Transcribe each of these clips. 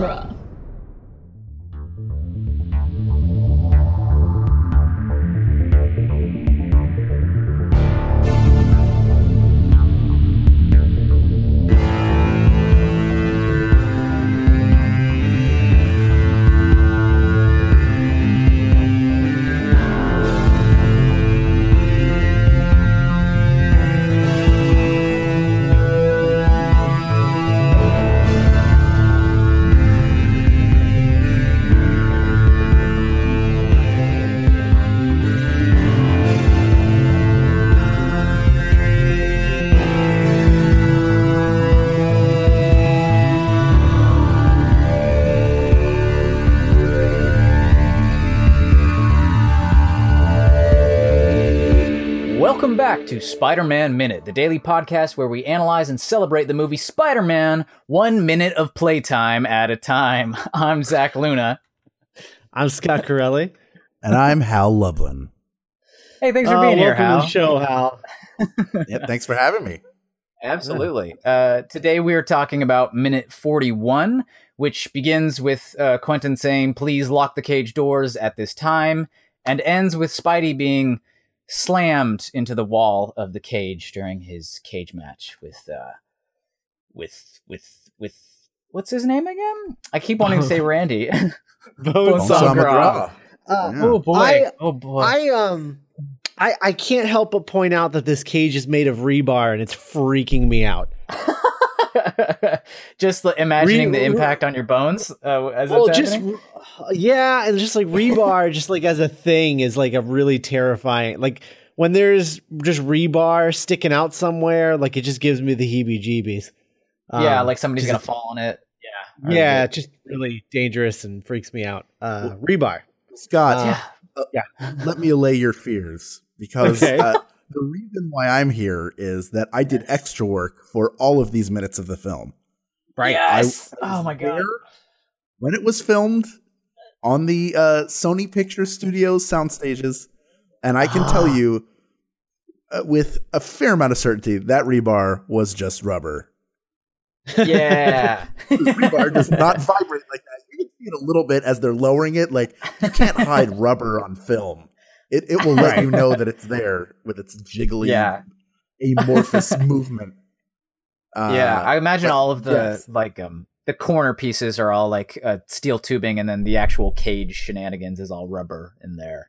genre. To Spider Man Minute, the daily podcast where we analyze and celebrate the movie Spider Man one minute of playtime at a time. I'm Zach Luna. I'm Scott Corelli. And I'm Hal Lublin. Hey, thanks for Oh, being here, welcome to Hal. the show, Hal. Yep, thanks for having me. Absolutely. Uh, today we are talking about minute 41, which begins with uh, Quentin saying, please lock the cage doors at this time, and ends with Spidey being slammed into the wall of the cage during his cage match with, uh, with, with, with, what's his name again? I keep wanting to say Randy. Bones Bones on on Gra- McGraw. Uh, Yeah. oh boy. I- oh boy. I um I, I can't help but point out that this cage is made of rebar and it's freaking me out. just the, imagining Re- the impact on your bones uh, as Well, it's just happening. yeah, and just like rebar, just like as a thing, is like a really terrifying. Like when there's just rebar sticking out somewhere, like it just gives me the heebie-jeebies. yeah, Um, like somebody's gonna fall on it. Yeah. Yeah, the- it's just really dangerous and freaks me out. Uh, rebar. Scott, Uh, yeah. let me allay your fears because Okay. uh, the reason why I'm here is that I did extra work for all of these minutes of the film. Right. Yes. I was oh my god. When it was filmed on the uh, Sony Picture Studios sound stages, and I can tell Ah. you uh, with a fair amount of certainty that rebar was just rubber. Yeah. rebar does not vibrate like that. You can see it a little bit as they're lowering it. Like you can't hide rubber on film. It it will let you know that it's there with its jiggly, yeah. amorphous movement. Uh, yeah. I imagine but all of the yes. like um the corner pieces are all like uh, steel tubing, and then the actual cage shenanigans is all rubber in there,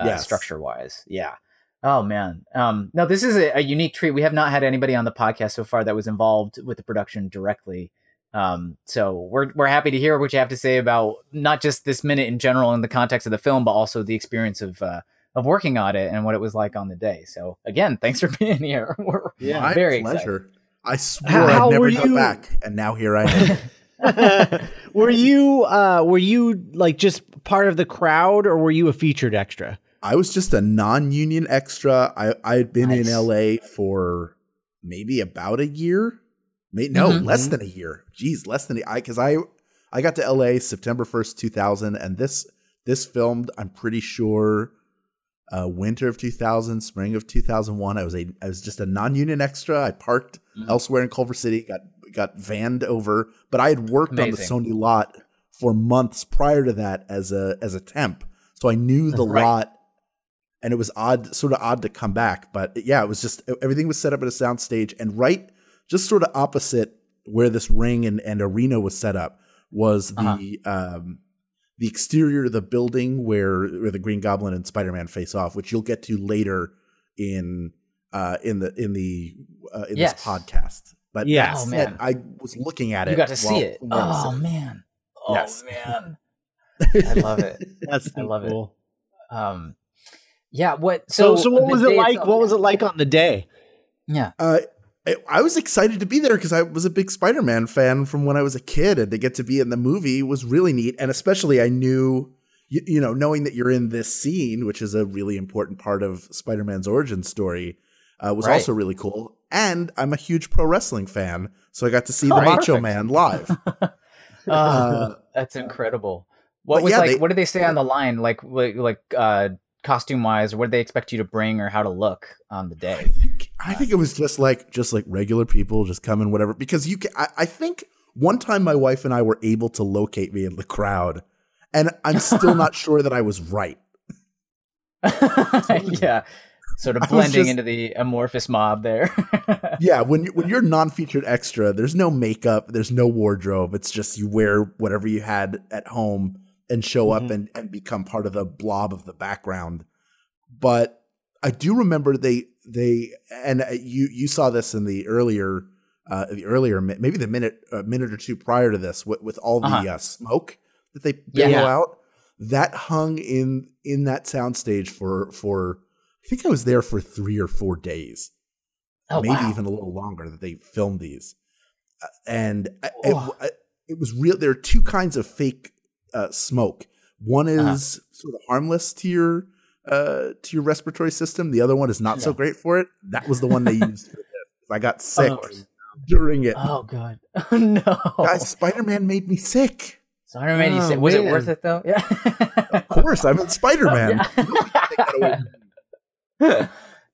uh, Yes. structure wise. Yeah. Oh man. Um. No, this is a, a unique treat. We have not had anybody on the podcast so far that was involved with the production directly. Um. So we're we're happy to hear what you have to say about not just this minute in general in the context of the film, but also the experience of. Uh, of working on it and what it was like on the day. So again, thanks for being here. We're Yeah, my very pleasure. I swore How- how I'd were never come you- back, and now here I am. were you uh were you like just part of the crowd or were you a featured extra? I was just a non-union extra. I I had been Nice. in LA for maybe about a year. May, no, Mhm. less than a year. Jeez, less than a, I because I I got to LA September first, two thousand, and this this filmed. I'm pretty sure. Uh, winter of 2000, spring of 2001. I was a I was just a non-union extra. I parked Mhm. elsewhere in Culver City. Got got vanned over, but I had worked Amazing. on the Sony lot for months prior to that as a as a temp, so I knew the Right. lot and it was odd, sort of odd to come back. But yeah, it was just everything was set up at a sound stage, and right, just sort of opposite where this ring and, and arena was set up was the um, the exterior of the building where where the Green Goblin and Spider Man face off, which you'll get to later in uh, in the in the uh, in Yes. this podcast. But Yes. that Oh, man. I was looking at it. you got to see it. I Oh sitting. man. Oh Yes. man. I love it. That's I love it. Um yeah, what So so so, what was it like? itself- What was it like on the day? Yeah. Uh, I, I was excited to be there because I was a big Spider-Man fan from when I was a kid, and to get to be in the movie was really neat. And especially, I knew, you, you know, knowing that you're in this scene, which is a really important part of Spider-Man's origin story, uh, was Right. also really cool. And I'm a huge pro wrestling fan, so I got to see the Oh, Macho perfect. Man live. Uh, that's incredible. What was yeah, like they- what did they say on the line like like, like uh costume wise or what did they expect you to bring or how to look on the I day? think, I think it uh, was just like just like regular people just coming whatever because you can I, I think one time my wife and I were able to locate me in the crowd, and I'm still not sure that I was right. yeah, sort of blending just- into the amorphous mob there. Yeah, when you, when you're non-featured extra, there's no makeup, there's no wardrobe. It's just you wear whatever you had at home and show up Mhm. and, and become part of the blob of the background. But I do remember they they and uh, you you saw this in the earlier uh, the earlier maybe the minute a minute or two prior to this with, with all the Uh-huh. uh, smoke that they Yeah. blow Yeah. out that hung in in that soundstage for for I think I was there for three or four days oh maybe wow. even a little longer that they filmed these. Uh, and Oh. it, it was real. There are two kinds of fake uh, smoke. One is Uh-huh. sort of harmless to your uh, to your respiratory system. The other one is not so great for it. That was the one they used for. I got sick course. during it. Oh god. Oh no. Guys, Spider Man made me sick. Spider Man, you Oh, said was it worth it though? Yeah. Of course, I'm in Spider Man.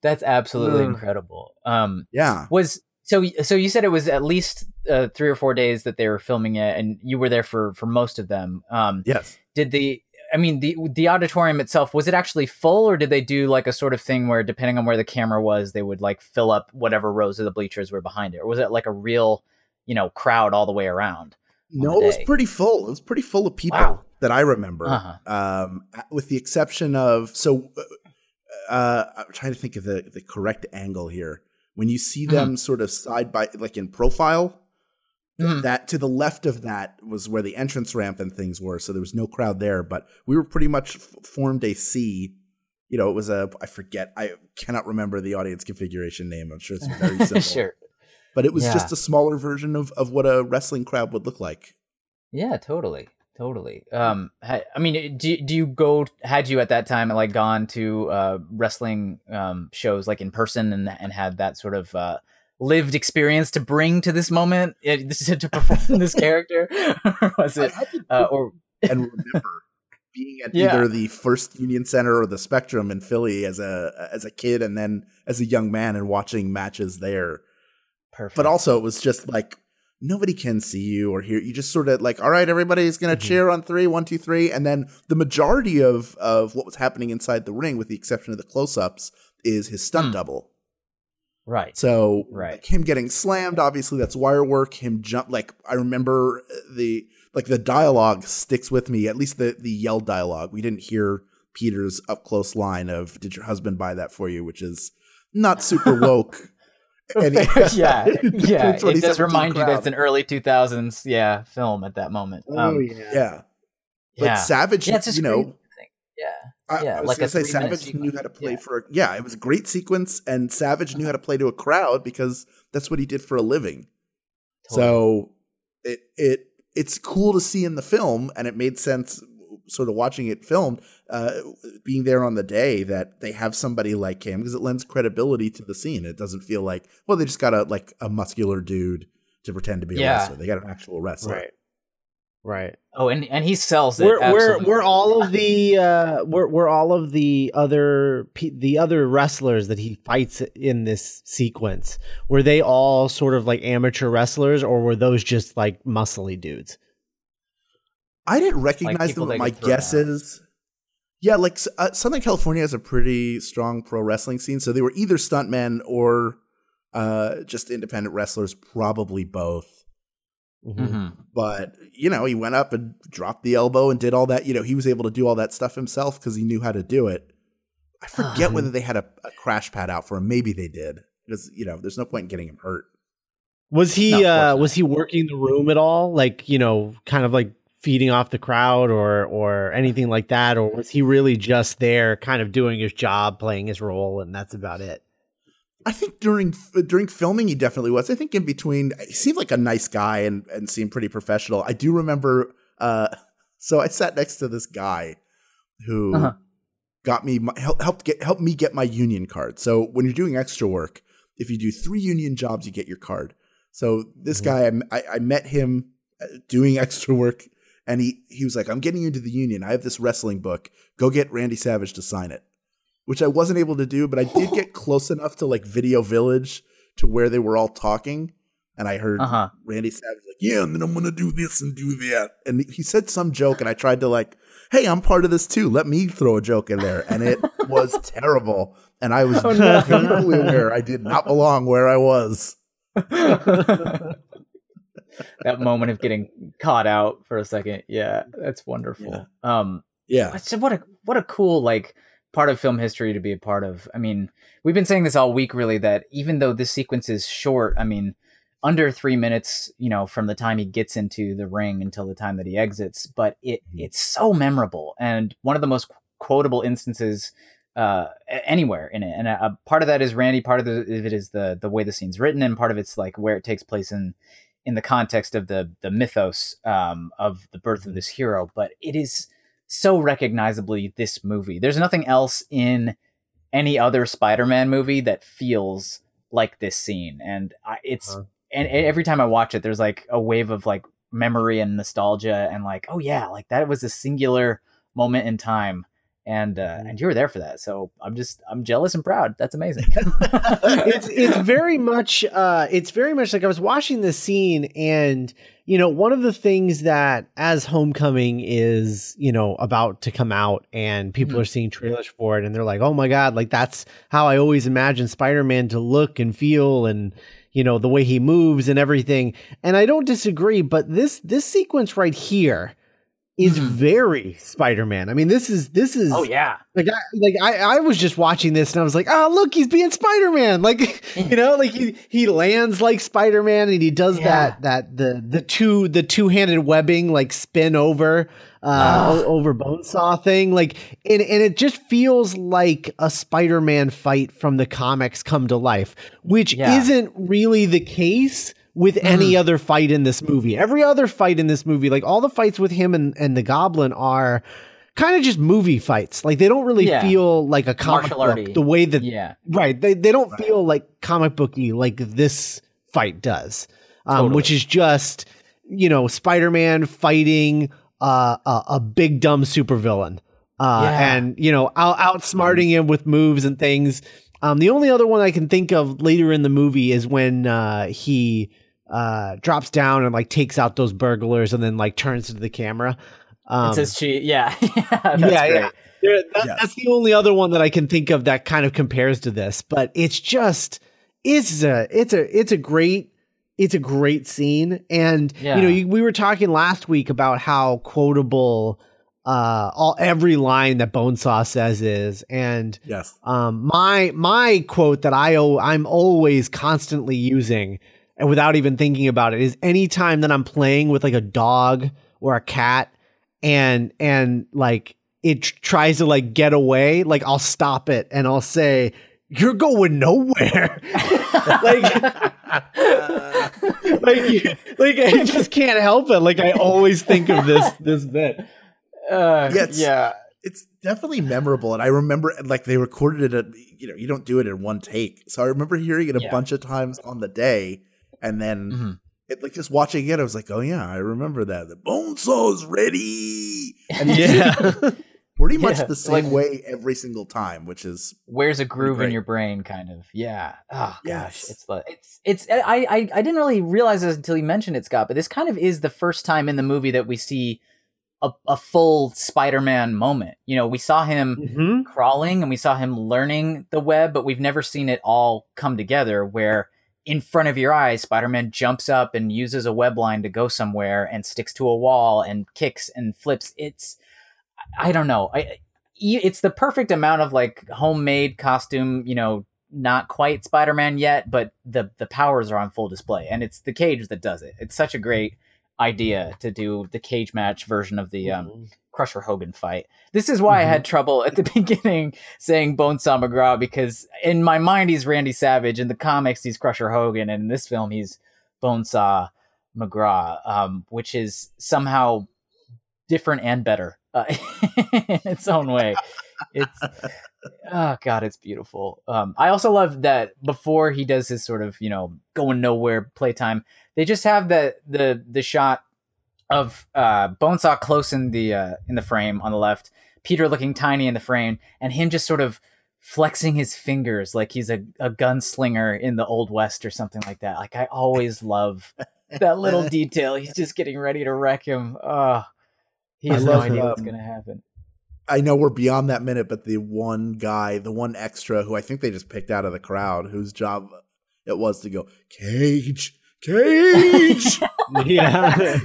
That's absolutely Ugh. incredible. Um Yeah. was so so you said it was at least uh, 3 or 4 days that they were filming it and you were there for for most of them. Um Yes. did the I mean the the auditorium itself was it actually full or did they do like a sort of thing where depending on where the camera was they would like fill up whatever rows of the bleachers were behind it or was it like a real you know crowd all the way around? No, it was pretty full. It was pretty full of people Wow. that I remember. Uh-huh. Um, with the exception of so, uh, uh, I'm trying to think of the the correct angle here. When you see them sort of side by, like in profile, Mhm. that to the left of that was where the entrance ramp and things were. So there was no crowd there, but we were pretty much f- formed a C. You know, it was a I forget I cannot remember the audience configuration name. I'm sure it's very simple. sure. but it was Yeah. just a smaller version of of what a wrestling crowd would look like. Yeah, totally, totally. Um, ha- I mean, do do you go? Had you at that time like gone to uh wrestling um shows like in person and and had that sort of uh lived experience to bring to this moment eh, to perform this character, or was it? Uh, or and remember being at Yeah. either the first Union Center or the Spectrum in Philly as a as a kid and then as a young man and watching matches there. perfect. But also it was just like nobody can see you or hear you just sort of like all right everybody's gonna Mhm. cheer on three one two three and then the majority of of what was happening inside the ring with the exception of the close-ups is his stunt Hmm. double right. so Right. like, him getting slammed, obviously that's wire work. Him jump like I remember the like the dialogue sticks with me. At least the the yell dialogue. We didn't hear Peter's up close line of "Did your husband buy that for you?" which is not super woke. And- yeah, yeah. It does remind you that it's an early two thousands, yeah, film at that moment. Um, yeah. yeah. But yeah. Savage, yeah, it's you know, thing. Yeah. I, Yeah, I was like gonna say three-minute Savage knew how to play Yeah. for. A, yeah, it was a great sequence, and Savage knew how to play to a crowd because that's what he did for a living. So it it it's cool to see in the film, and it made sense sort of watching it filmed, uh, being there on the day that they have somebody like him because it lends credibility to the scene. It doesn't feel like well they just got a like a muscular dude to pretend to be a wrestler. They got an actual wrestler. Right. Right. Oh, and and he sells it. We're we're we're all of the uh we're we're all of the other the other wrestlers that he fights in this sequence. Were they all sort of like amateur wrestlers or were those just like muscly dudes? I didn't recognize people them. But my could throw guess down. is, yeah, like uh, Southern California has a pretty strong pro wrestling scene. So they were either stuntmen or uh, just independent wrestlers, probably both. Mhm. But you know, he went up and dropped the elbow and did all that. You know, he was able to do all that stuff himself because he knew how to do it. I forget whether they had a, a crash pad out for him. Maybe they did because you know, there's no point in getting him hurt. Was he No, uh was he working the room at all? Like, you know, kind of like feeding off the crowd or or anything like that or was he really just there kind of doing his job, playing his role and that's about it? I think during during filming he definitely was. I think in between he seemed like a nice guy and and seemed pretty professional. I do remember uh so I sat next to this guy who Uh-huh. got me my, help, helped get helped me get my union card. So when you're doing extra work, if you do 3 union jobs you get your card. So this Mhm. guy I, I I met him uh, doing extra work and he he was like I'm getting you into the union. I have this wrestling book. Go get Randy Savage to sign it which I wasn't able to do, but I did get close enough to like Video Village to where they were all talking. and I heard Uh-huh. Randy Savage like, "Yeah, and then I'm gonna do this and do that," and he said some joke, and I tried to like, "Hey, I'm part of this too. Let me throw a joke in there," and it was terrible, and I was Oh, no. painfully aware I did not belong where I was. that moment of getting caught out for a second. Yeah, that's wonderful. Um, Yeah, So what a what a cool like part of film history to be a part of. I mean, we've been saying this all week really that even though this sequence is short, I mean, under 3 minutes, you know, from the time he gets into the ring until the time that he exits, but it it's so memorable and one of the most quotable instances uh anywhere in it. And a, a part of that is Randy, part of the, it is the the way the scene's written and part of it's like where it takes place in in the context of the the mythos um of the birth of this hero, but it is so recognizably this movie. There's nothing else in any other Spider-Man movie that feels like this scene, and I, it's Huh. and, and every time I watch it, there's like a wave of like memory and nostalgia, and like, oh yeah, like that was a singular moment in time, and uh, and you were there for that. So I'm just I'm jealous and proud. That's amazing. it's it's very much uh it's very much like I was watching this scene and you know one of the things that as homecoming is you know about to come out and people Mhm. are seeing trailers for it and they're like oh my god like that's how I always imagined Spider-Man to look and feel and you know the way he moves and everything and I don't disagree but this this sequence right here is Mhm. very Spider-Man. I mean this is this is oh yeah, like I like I, I was just watching this and I was like, oh look, he's being Spider Man. Like you know, like he he lands like Spider Man and he does Yeah. that that the the two the two handed webbing like spin over uh over bonesaw thing. Like and and it just feels like a Spider Man fight from the comics come to life, which Yeah. isn't really the case with any other fight in this movie. Every other fight in this movie, like all the fights with him and, and the goblin are kind of just movie fights. Like they don't really Yeah. feel like a comic book the way that yeah, right. They they don't feel like comic booky like this fight does. Um, Totally. which is just you know Spider-Man fighting uh, a, a big dumb supervillain. Uh, Yeah. and you know out, outsmarting him with moves and things. Um, the only other one I can think of later in the movie is when uh, he uh, drops down and like takes out those burglars and then like turns to the camera. Um, it says she. Yeah, yeah, that's yeah, great. yeah. There- that- Yes. That's the only other one that I can think of that kind of compares to this. But it's just it's a it's a it's a great it's a great scene. And Yeah. you know, you, we were talking last week about how quotable uh all every line that Bonesaw says is and yes, um my my quote that I o- I'm always constantly using and without even thinking about it is anytime that I'm playing with like a dog or a cat and and like it tries to like get away like I'll stop it and I'll say you're going nowhere like like you, like I just can't help it like I always think of this this bit Uh, Yes. yeah. it's definitely memorable, and I remember like they recorded it. At, you know, you don't do it in one take, so I remember hearing it a Yeah. bunch of times on the day, and then Mhm. it like just watching it, I was like, oh yeah, I remember that. The bone saw is ready, and yeah pretty much Yeah, the same like- way every single time, which is Where's a groove in your brain? Kind of. Yeah. Oh gosh, it's the it's it's I, I I didn't really realize this until you mentioned it, Scott. But this kind of is the first time in the movie that we see a, a full Spider-Man moment. You know, we saw him Mhm. crawling and we saw him learning the web, but we've never seen it all come together where in front of your eyes, Spider-Man jumps up and uses a web line to go somewhere and sticks to a wall and kicks and flips. It's, I don't know. I, it's the perfect amount of like homemade costume, you know, not quite Spider-Man yet, but the, the powers are on full display and it's the cage that does it. It's such a great idea to do the cage match version of the, um, Crusher Hogan fight. This is why I had trouble at the beginning saying Bonesaw McGraw because in my mind he's Randy Savage. In the comics he's Crusher Hogan, and in this film he's Bonesaw McGraw, um, which is somehow different and better uh, in its own way. It's oh god, it's beautiful. Um, I also love that before he does his sort of you know going nowhere playtime, they just have the the the shot of uh, Bonesaw close in the uh, in the frame on the left, Peter looking tiny in the frame, and him just sort of flexing his fingers like he's a, a gunslinger in the old west or something like that. Like I always love that little detail. He's just getting ready to wreck him. Oh, he I has no love, idea what's um, gonna happen. I know we're beyond that minute, but the one guy, the one extra who I think they just picked out of the crowd, whose job it was to go cage, cage. yeah.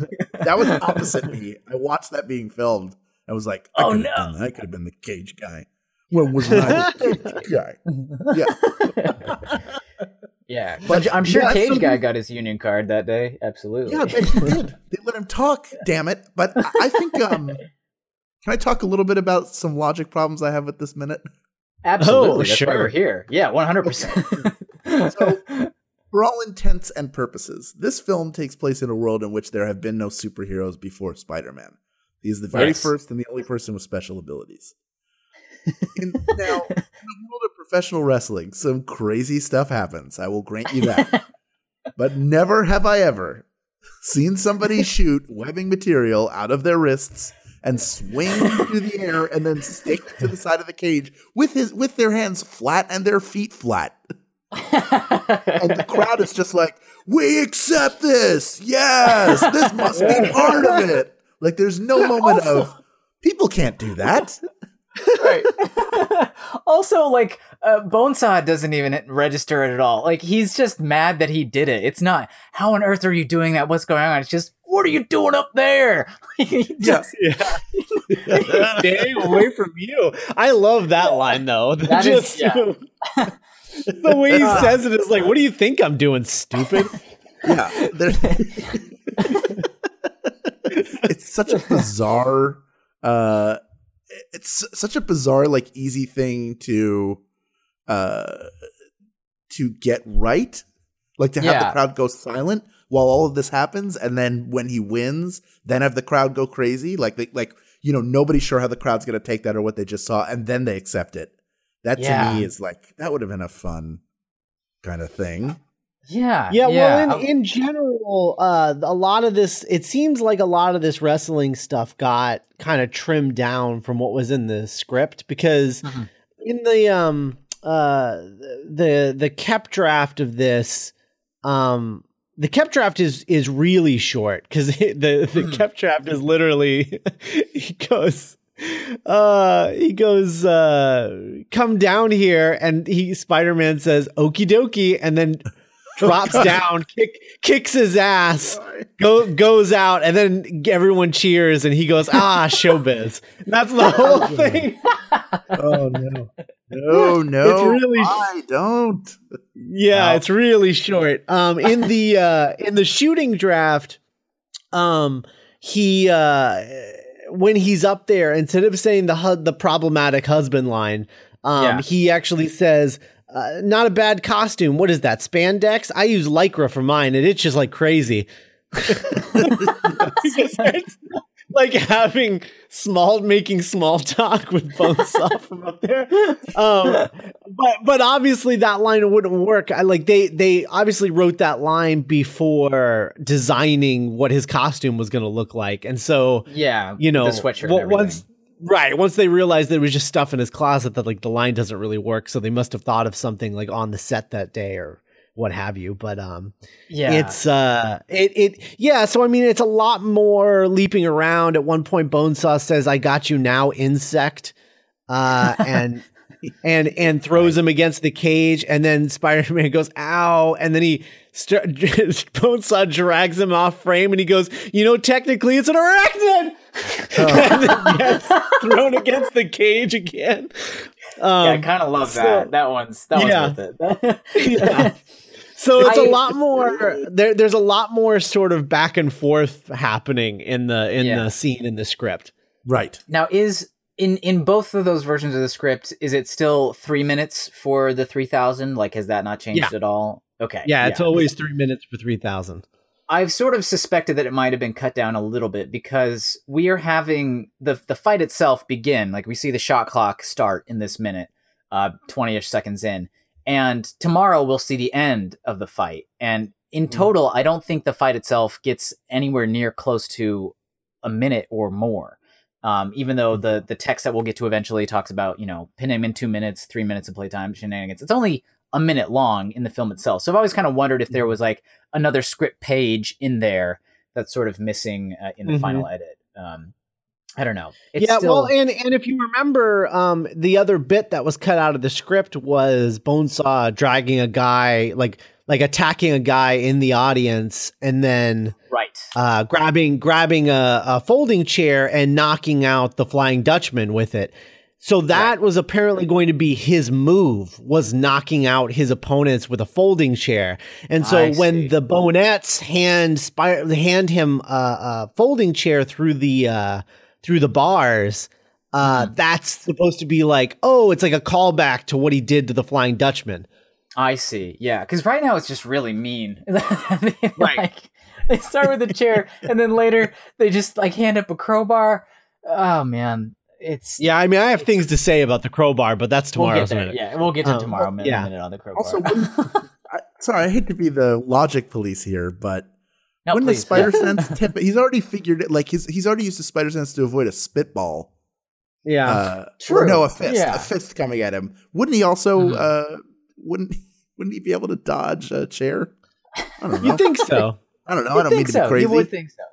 That was opposite me. I watched that being filmed. I was like, I Oh, could no. done. I could have been the cage guy. When was I the cage guy? Yeah, Yeah, But- but I'm sure yeah, Cage so Guy got his union card that day. Absolutely. yeah, they did. They let him talk. Damn it! But I I think. um Can I talk a little bit about some logic problems I have with this minute? Absolutely. Oh, That's why sure. we're here. Yeah, 100%. So- For all intents and purposes, this film takes place in a world in which there have been no superheroes before Spider-Man. He is the very Yes. first and the only person with special abilities. In, now, in the world of professional wrestling, some crazy stuff happens. I will grant you that. but never have I ever seen somebody shoot webbing material out of their wrists and swing through the air and then stick to the side of the cage with his with their hands flat and their feet flat and the crowd is just like, "We accept this. Yes, this must be part of it." Like, there's no moment of people can't do that. right. also, like, uh, Bonesaw doesn't even register it at all. Like, he's just mad that he did it. It's not, how on earth are you doing that? What's going on? It's just, what are you doing up there? He Yeah. just- yeah. Staying away from you. I love that line though. That is- Just yeah. The way he says it is like, "What do you think I'm doing, stupid?" Yeah, there's- it's such a bizarre. Uh, it's such a bizarre, like, easy thing to, uh, to get right. Like to have the crowd go silent while all of this happens, and then when he wins, then have the crowd go crazy. Like, they, like you know, nobody's sure how the crowd's going to take that or what they just saw, and then they accept it. That Yeah. to me is like that would have been a fun kind of thing. yeah. Yeah, yeah. well, in, in general, uh, a lot of this, it seems like a lot of this wrestling stuff got kind of trimmed down from what was in the script because Mhm. in the um uh the the Koepp draft of this um the Koepp draft is is really short because the the Hmm. Koepp draft is literally he goes uh he goes uh come down here and he spider-man says okie dokie and then drops down kick kicks his ass go goes out and then everyone cheers and he goes ah showbiz that's the whole thing Oh no. No, no. It's really- I don't. Yeah, Wow. it's really short. Um, in the uh, in the shooting draft, um, he uh, when he's up there, instead of saying the hu- the problematic husband line, um, Yeah. he actually says. Uh, not a bad costume. What is that? Spandex? I use lycra for mine, and it's just like crazy. He just starts, like having small, making small talk with Bonesaw from up there. Um, but but obviously that line wouldn't work. I like they they obviously wrote that line before designing what his costume was going to look like, and so yeah. you know the sweatshirt. once right once they realized there was just stuff in his closet that like the line doesn't really work, so they must have thought of something like on the set that day or what have you. But um, yeah. it's uh it it yeah, so I mean it's a lot more leaping around. At one point Bonesaw says, I got you now, insect. Uh and and and throws him against the cage, and then Spider-Man goes, ow, and then he st- Bonesaw drags him off frame and he goes, you know, technically it's an arachnid. and then gets thrown against the cage again. Um, yeah, I kind of love so- that. That one's that Yeah. one's worth it. yeah. So it's a I- lot more there there's a lot more sort of back and forth happening in the in Yeah. the scene in the script. Right. Now, is in in both of those versions of the script, is it still three minutes for the three thousand? Like, has that not changed at all? Okay, Yeah, it's always 3 minutes for 3000. I've sort of suspected that it might have been cut down a little bit because we are having the the fight itself begin. Like we see the shot clock start in this minute, uh, twenty ish seconds in, and tomorrow we'll see the end of the fight. And in total, I don't think the fight itself gets anywhere near close to a minute or more. Um, even though the the text that we'll get to eventually talks about you know pin him in two minutes, three minutes of playtime shenanigans. It's only a minute long in the film itself. So I've always kind of wondered if there was like another script page in there that's sort of missing uh, in the Mhm. final edit. Um, I don't know. It's yeah, still, well, and and if you remember, um, the other bit that was cut out of the script was Bonesaw dragging a guy, like like attacking a guy in the audience, and then right. uh, grabbing grabbing a, a folding chair and knocking out the Flying Dutchman with it. So that was apparently going to be his move was knocking out his opponents with a folding chair. And so I when see. the Bonettes hand spy- hand him a, a folding chair through the uh, through the bars, uh, Mhm. that's supposed to be like, oh, it's like a callback to what he did to the Flying Dutchman. I see. Yeah, because right now it's just really mean. Right. Like, they start with a chair, and then later they just like hand up a crowbar. Oh man, it's Yeah, I mean, I have things to say about the crowbar, but that's We'll tomorrow's minute. Yeah, we'll get to Um, tomorrow well, minute, yeah. minute on the crowbar. Also, I, sorry, I hate to be the logic police here, but no, when please, the spider sense tip, he's already figured it. Like he's he's already used the spider sense to avoid a spitball. Yeah. Uh, True. Or no, a fist. Yeah. A fist coming at him. Wouldn't he also? Mhm. Uh, wouldn't wouldn't he be able to dodge a chair? I don't know. you think so? I don't know. I You'd don't mean think to so. be crazy. You would think so.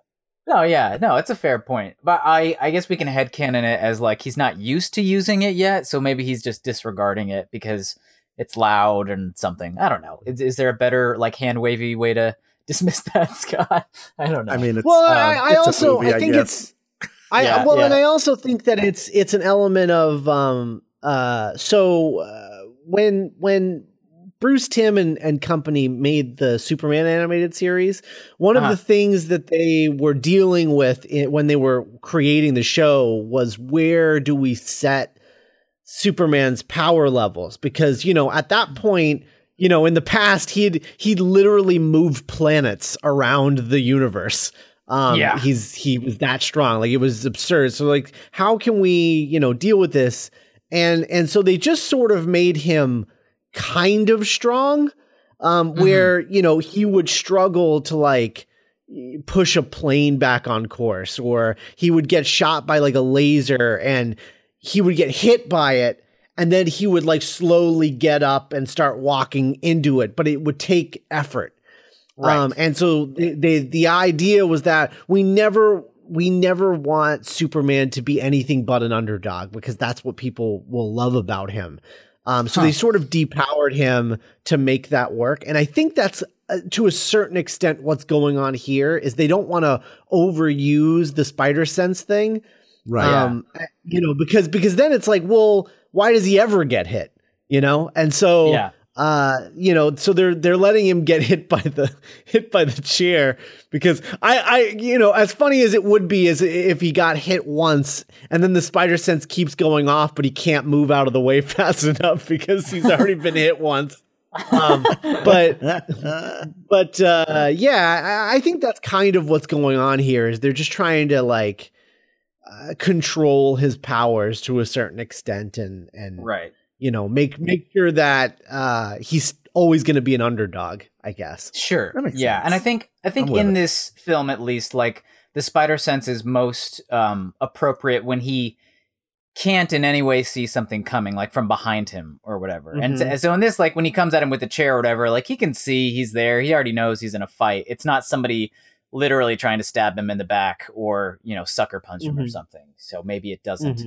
No, yeah, no, it's a fair point. But I, I guess we can headcanon it as like he's not used to using it yet, so maybe he's just disregarding it because it's loud and something. I don't know. Is, is there a better like hand wavy way to dismiss that, Scott? I don't know. I mean, it's, well, um, I, I it's a also movie, I I think guess. it's I Yeah, well, and. I also think that it's it's an element of um uh so uh, when when Bruce Timm and, and company made the Superman animated series, one Uh-huh. of the things that they were dealing with i when they were creating the show was where do we set Superman's power levels? Because you know at that point, you know in the past he'd he'd literally moved planets around the universe. Um, Yeah. he's he was that strong, like it was absurd. So like, how can we you know deal with this? And and so they just sort of made him kind of strong, um, Mhm. where you know he would struggle to like push a plane back on course or he would get shot by like a laser and he would get hit by it and then he would like slowly get up and start walking into it but it would take effort right. um and so the, the the idea was that we never we never want superman to be anything but an underdog because that's what people will love about him um so Huh. they sort of depowered him to make that work and i think that's uh, to a certain extent what's going on here is they don't want to overuse the spider sense thing right. um you know because because then it's like well why does he ever get hit you know and so yeah. Uh you know so they're they're letting him get hit by the hit by the chair because i i you know as funny as it would be as if he got hit once and then the spider sense keeps going off but he can't move out of the way fast enough because he's already been hit once um but but uh yeah I, I think that's kind of what's going on here is they're just trying to like uh, control his powers to a certain extent and and right. You know make make sure that uh he's always going to be an underdog i guess Sure. That makes yeah, sense. and I think I think in it. this film at least, like the spider sense is most um, appropriate when he can't in any way see something coming, like from behind him or whatever. And so, so in this, like when he comes at him with a chair or whatever, like he can see he's there. He already knows he's in a fight. It's not somebody literally trying to stab him in the back or you know sucker punch him or Mhm. something. So maybe it doesn't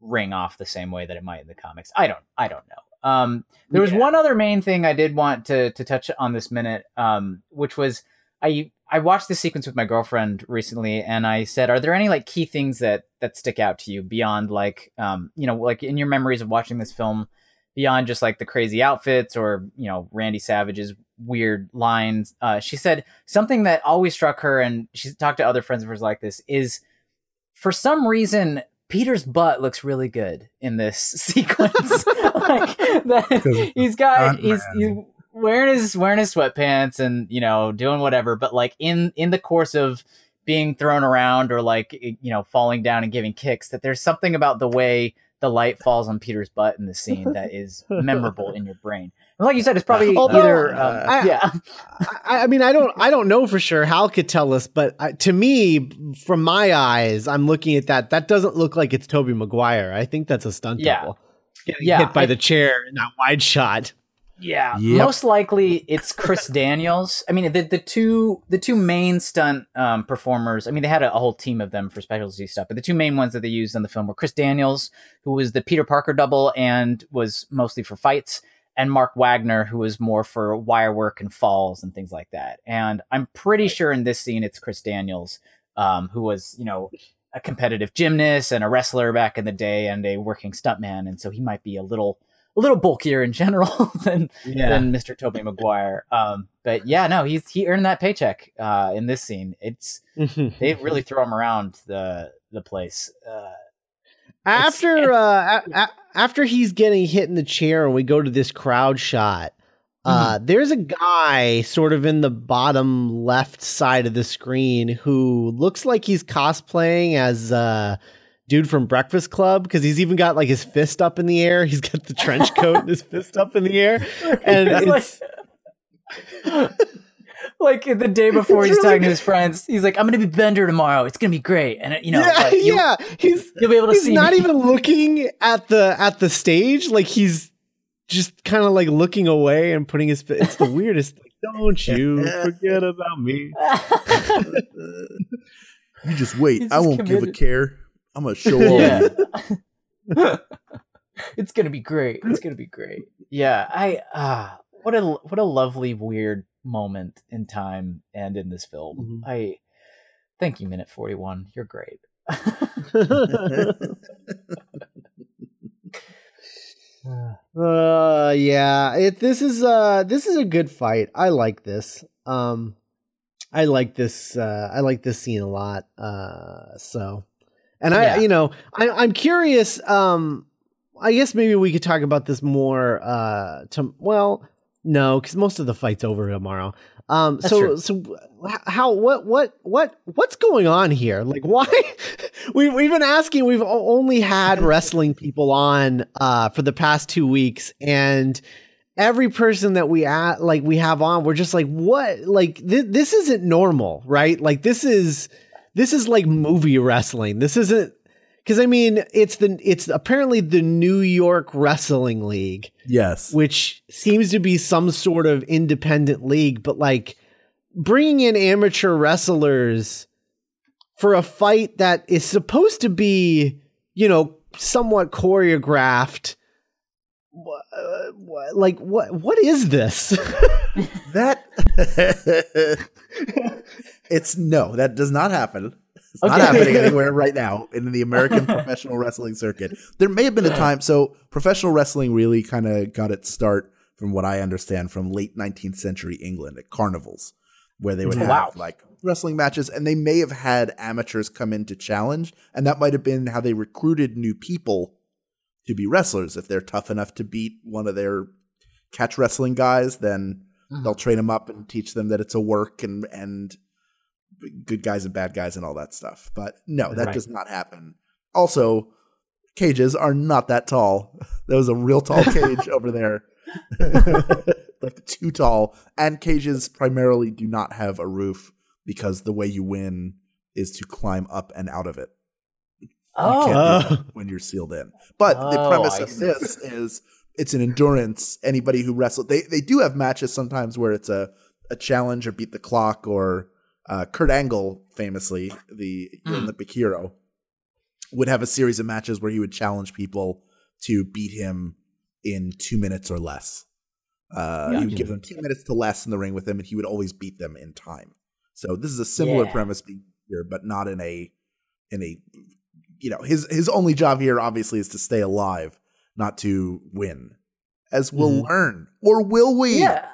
ring off the same way that it might in the comics. I don't I don't know. Um there was Yeah. one other main thing I did want to to touch on this minute um which was I I watched this sequence with my girlfriend recently and I said are there any like key things that that stick out to you beyond like um you know like in your memories of watching this film beyond just like the crazy outfits or you know Randy Savage's weird lines uh she said something that always struck her and she's talked to other friends of hers like this is for some reason Peter's butt looks really good in this sequence. like that, he's got he's, he's wearing his wearing his sweatpants and you know doing whatever, but like in in the course of being thrown around or like you know falling down and giving kicks, that there's something about the way the light falls on Peter's butt in the scene that is memorable in your brain. Like you said, it's probably Although, either um, uh, I- yeah. I, I mean, I don't, I don't know for sure. Hal could tell us, but I, to me, from my eyes, I'm looking at that. That doesn't look like it's Tobey Maguire. I think that's a stunt Yeah. double. Getting Yeah, hit by I- the chair in that wide shot. Yeah, Yep. most likely it's Chris Daniels. I mean, the the two the two main stunt um, performers. I mean, they had a, a whole team of them for specialty stuff, but the two main ones that they used in the film were Chris Daniels, who was the Peter Parker double and was mostly for fights, and Mark Wagner, who was more for wire work and falls and things like that. And I'm pretty sure in this scene it's Chris Daniels, um, who was you know a competitive gymnast and a wrestler back in the day and a working stuntman, and so he might be a little a little bulkier in general than than Mr. Tobey Maguire. Um, but yeah, no, he's he earned that paycheck uh, in this scene. It's they really throw him around the the place. Uh, after uh, a- after he's getting hit in the chair and we go to this crowd shot uh, there's a guy sort of in the bottom left side of the screen who looks like he's cosplaying as uh dude from breakfast club because he's even got like his fist up in the air. He's got the trench coat and his fist up in the air. And it's like the day before It's he's really talking to his friends, he's like, "I'm gonna be Bender tomorrow. It's gonna be great." And uh, you know, yeah, like, you'll, yeah he's you'll be able to he's see. not me. even looking at the at the stage like he's just kind of like looking away and putting his fi- it's the weirdest like, don't you forget about me you just wait. He's I just won't give a care. I'm gonna show all. yeah. it's gonna be great. It's gonna be great. Yeah, I ah, what a what a lovely weird moment in time and in this film. Mhm. I thank you, minute forty one. You're great. uh yeah it this is uh this is a good fight i like this um i like this uh i like this scene a lot uh so and i Yeah. you know I, i'm curious um i guess maybe we could talk about this more uh to well no because most of the fight's over tomorrow. Um That's so true. so how what what what what's going on here? Like why we, we've been asking we've only had wrestling people on uh for the past two weeks and every person that we at like we have on we're just like what like th- this isn't normal right? Like this is this is like movie wrestling. This isn't because i mean it's the it's apparently the new york wrestling league Yes. which seems to be some sort of independent league, but like bringing in amateur wrestlers for a fight that is supposed to be, you know, somewhat choreographed. uh, Like what? What is this? That it's no, that does not happen. It's not happening anywhere right now in the American professional wrestling circuit. There may have been a time. So professional wrestling really kind of got its start, from what I understand, from late 19th century England at carnivals, where they would mm, have Wow. like wrestling matches, and they may have had amateurs come in to challenge, and that might have been how they recruited new people to be wrestlers. If they're tough enough to beat one of their catch wrestling guys, then mm. they'll train them up and teach them that it's a work and and good guys and bad guys and all that stuff. But no, that Right. does not happen. Also, cages are not that tall. There was a real tall cage over there. like too tall. And cages primarily do not have a roof because the way you win is to climb up and out of it. Oh, can't do oh. that when you're sealed in. But the Oh, premise I of see. this is it's an endurance. Anybody who wrestles, they they do have matches sometimes where it's a a challenge or beat the clock or uh, Kurt Angle, famously the Hmm. Olympic hero, would have a series of matches where he would challenge people to beat him in two minutes or less. Uh, He would give them two minutes to less in the ring with him, and he would always beat them in time. So this is a similar Yeah. premise here, but not in a in a you know his his only job here obviously is to stay alive, not to win, as we'll Mhm. learn, or will we? yeah.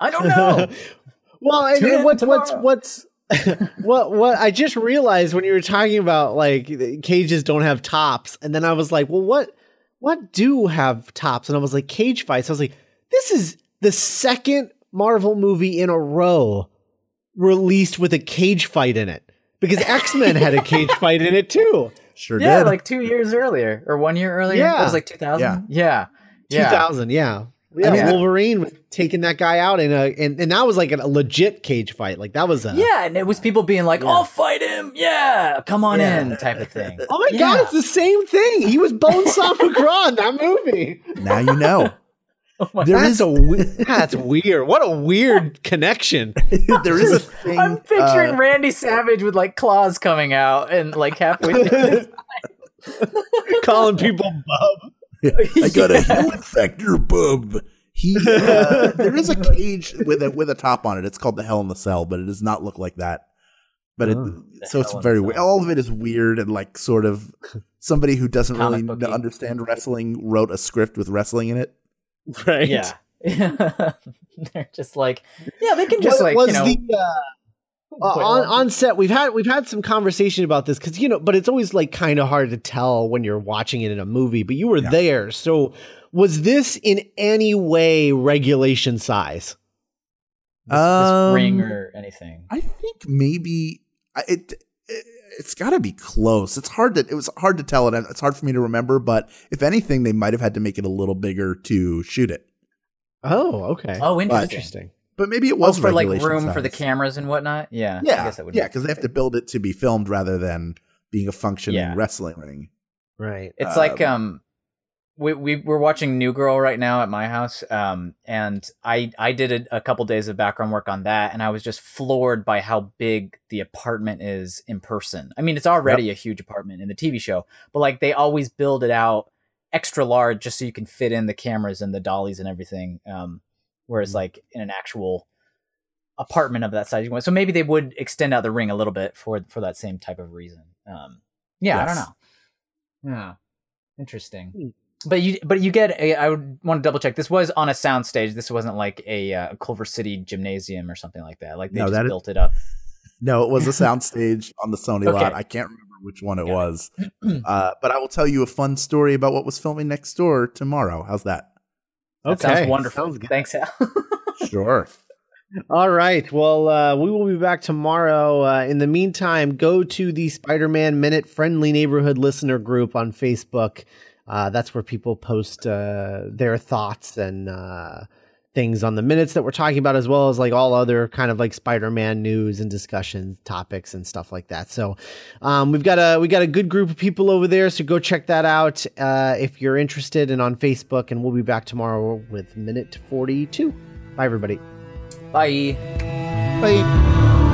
I don't know. well, and, Tune and what's what's what's what what I just realized when you were talking about like cages don't have tops, and then I was like, well, what what do have tops? And I was like, cage fights. I was like, this is the second Marvel movie in a row released with a cage fight in it because X Men had a cage fight in it too. Sure yeah, did. like two years earlier or one year earlier. Yeah. It was like 2000. Yeah. Yeah. Two Yeah. Thousand, yeah. Yeah, Yeah. Wolverine was taking that guy out in a and, and that was like a legit cage fight. Like that was a Yeah, and it was people being like, Yeah. "I'll fight him." Yeah, come on Yeah. in, type of thing. Oh my Yeah. god, it's the same thing. He was Bonesaw McGraw in that movie. Now you know. Oh my- There that's is a we- that's weird. What a weird connection. there is a thing. I'm picturing uh, Randy Savage with like claws coming out and like halfway. through. Calling people bub. I got a Yeah. heel infector bub. He uh, there is a cage with a with a top on it. It's called the Hell in the Cell, but it does not look like that. But it Oh. so it's very weird. All of it is weird and like sort of somebody who doesn't really booky. understand wrestling wrote a script with wrestling in it. Right. Yeah. They're just like, yeah, they can just What like, was you know, the uh, Uh, on on set we've had we've had some conversation about this because you know but it's always like kind of hard to tell when you're watching it in a movie but you were Yeah. there so was this in any way regulation size this, this Um, ring or anything. I think maybe it. it it's got to be close. It's hard to. It was hard to tell it. It's hard for me to remember. But if anything, they might have had to make it a little bigger to shoot it. oh okay Oh, interesting. interesting But maybe it Oh, was for like regulation room for the cameras and whatnot. Yeah, Yeah, I guess that would. yeah, because they have to build it to be filmed rather than being a functioning Yeah. wrestling ring. right It's like Um, um, we we we're watching New Girl right now at my house. Um, and I I did a, a couple days of background work on that, and I was just floored by how big the apartment is in person. I mean, it's already a huge apartment in the TV show, but like they always build it out extra large just so you can fit in the cameras and the dollies and everything. Um, whereas Mm. like in an actual apartment of that size, you want so maybe they would extend out the ring a little bit for for that same type of reason. Um, yeah, I don't know. Yeah, interesting. Hmm. But you, but you get. A, I would want to double check. This was on a sound stage. This wasn't like a uh, Culver City gymnasium or something like that. Like they No, just that is- built it up. No, it was a soundstage on the Sony Okay. lot. I can't remember which one it Got it. was. Uh, but I will tell you a fun story about what was filming next door tomorrow. How's that? That okay sounds wonderful. Sounds good. Thanks, Al. Sure. All right. Well, uh, we will be back tomorrow. Uh, in the meantime, go to the Spider Man Minute Friendly Neighborhood Listener group on Facebook. Uh, that's where people post uh, their thoughts and uh, things on the minutes that we're talking about, as well as like all other kind of like Spider Man news and discussion topics and stuff like that. So um, we've got a we got a good group of people over there. So go check that out uh, if you're interested and on Facebook. And we'll be back tomorrow with Minute Forty Two. Bye, everybody. Bye. Bye.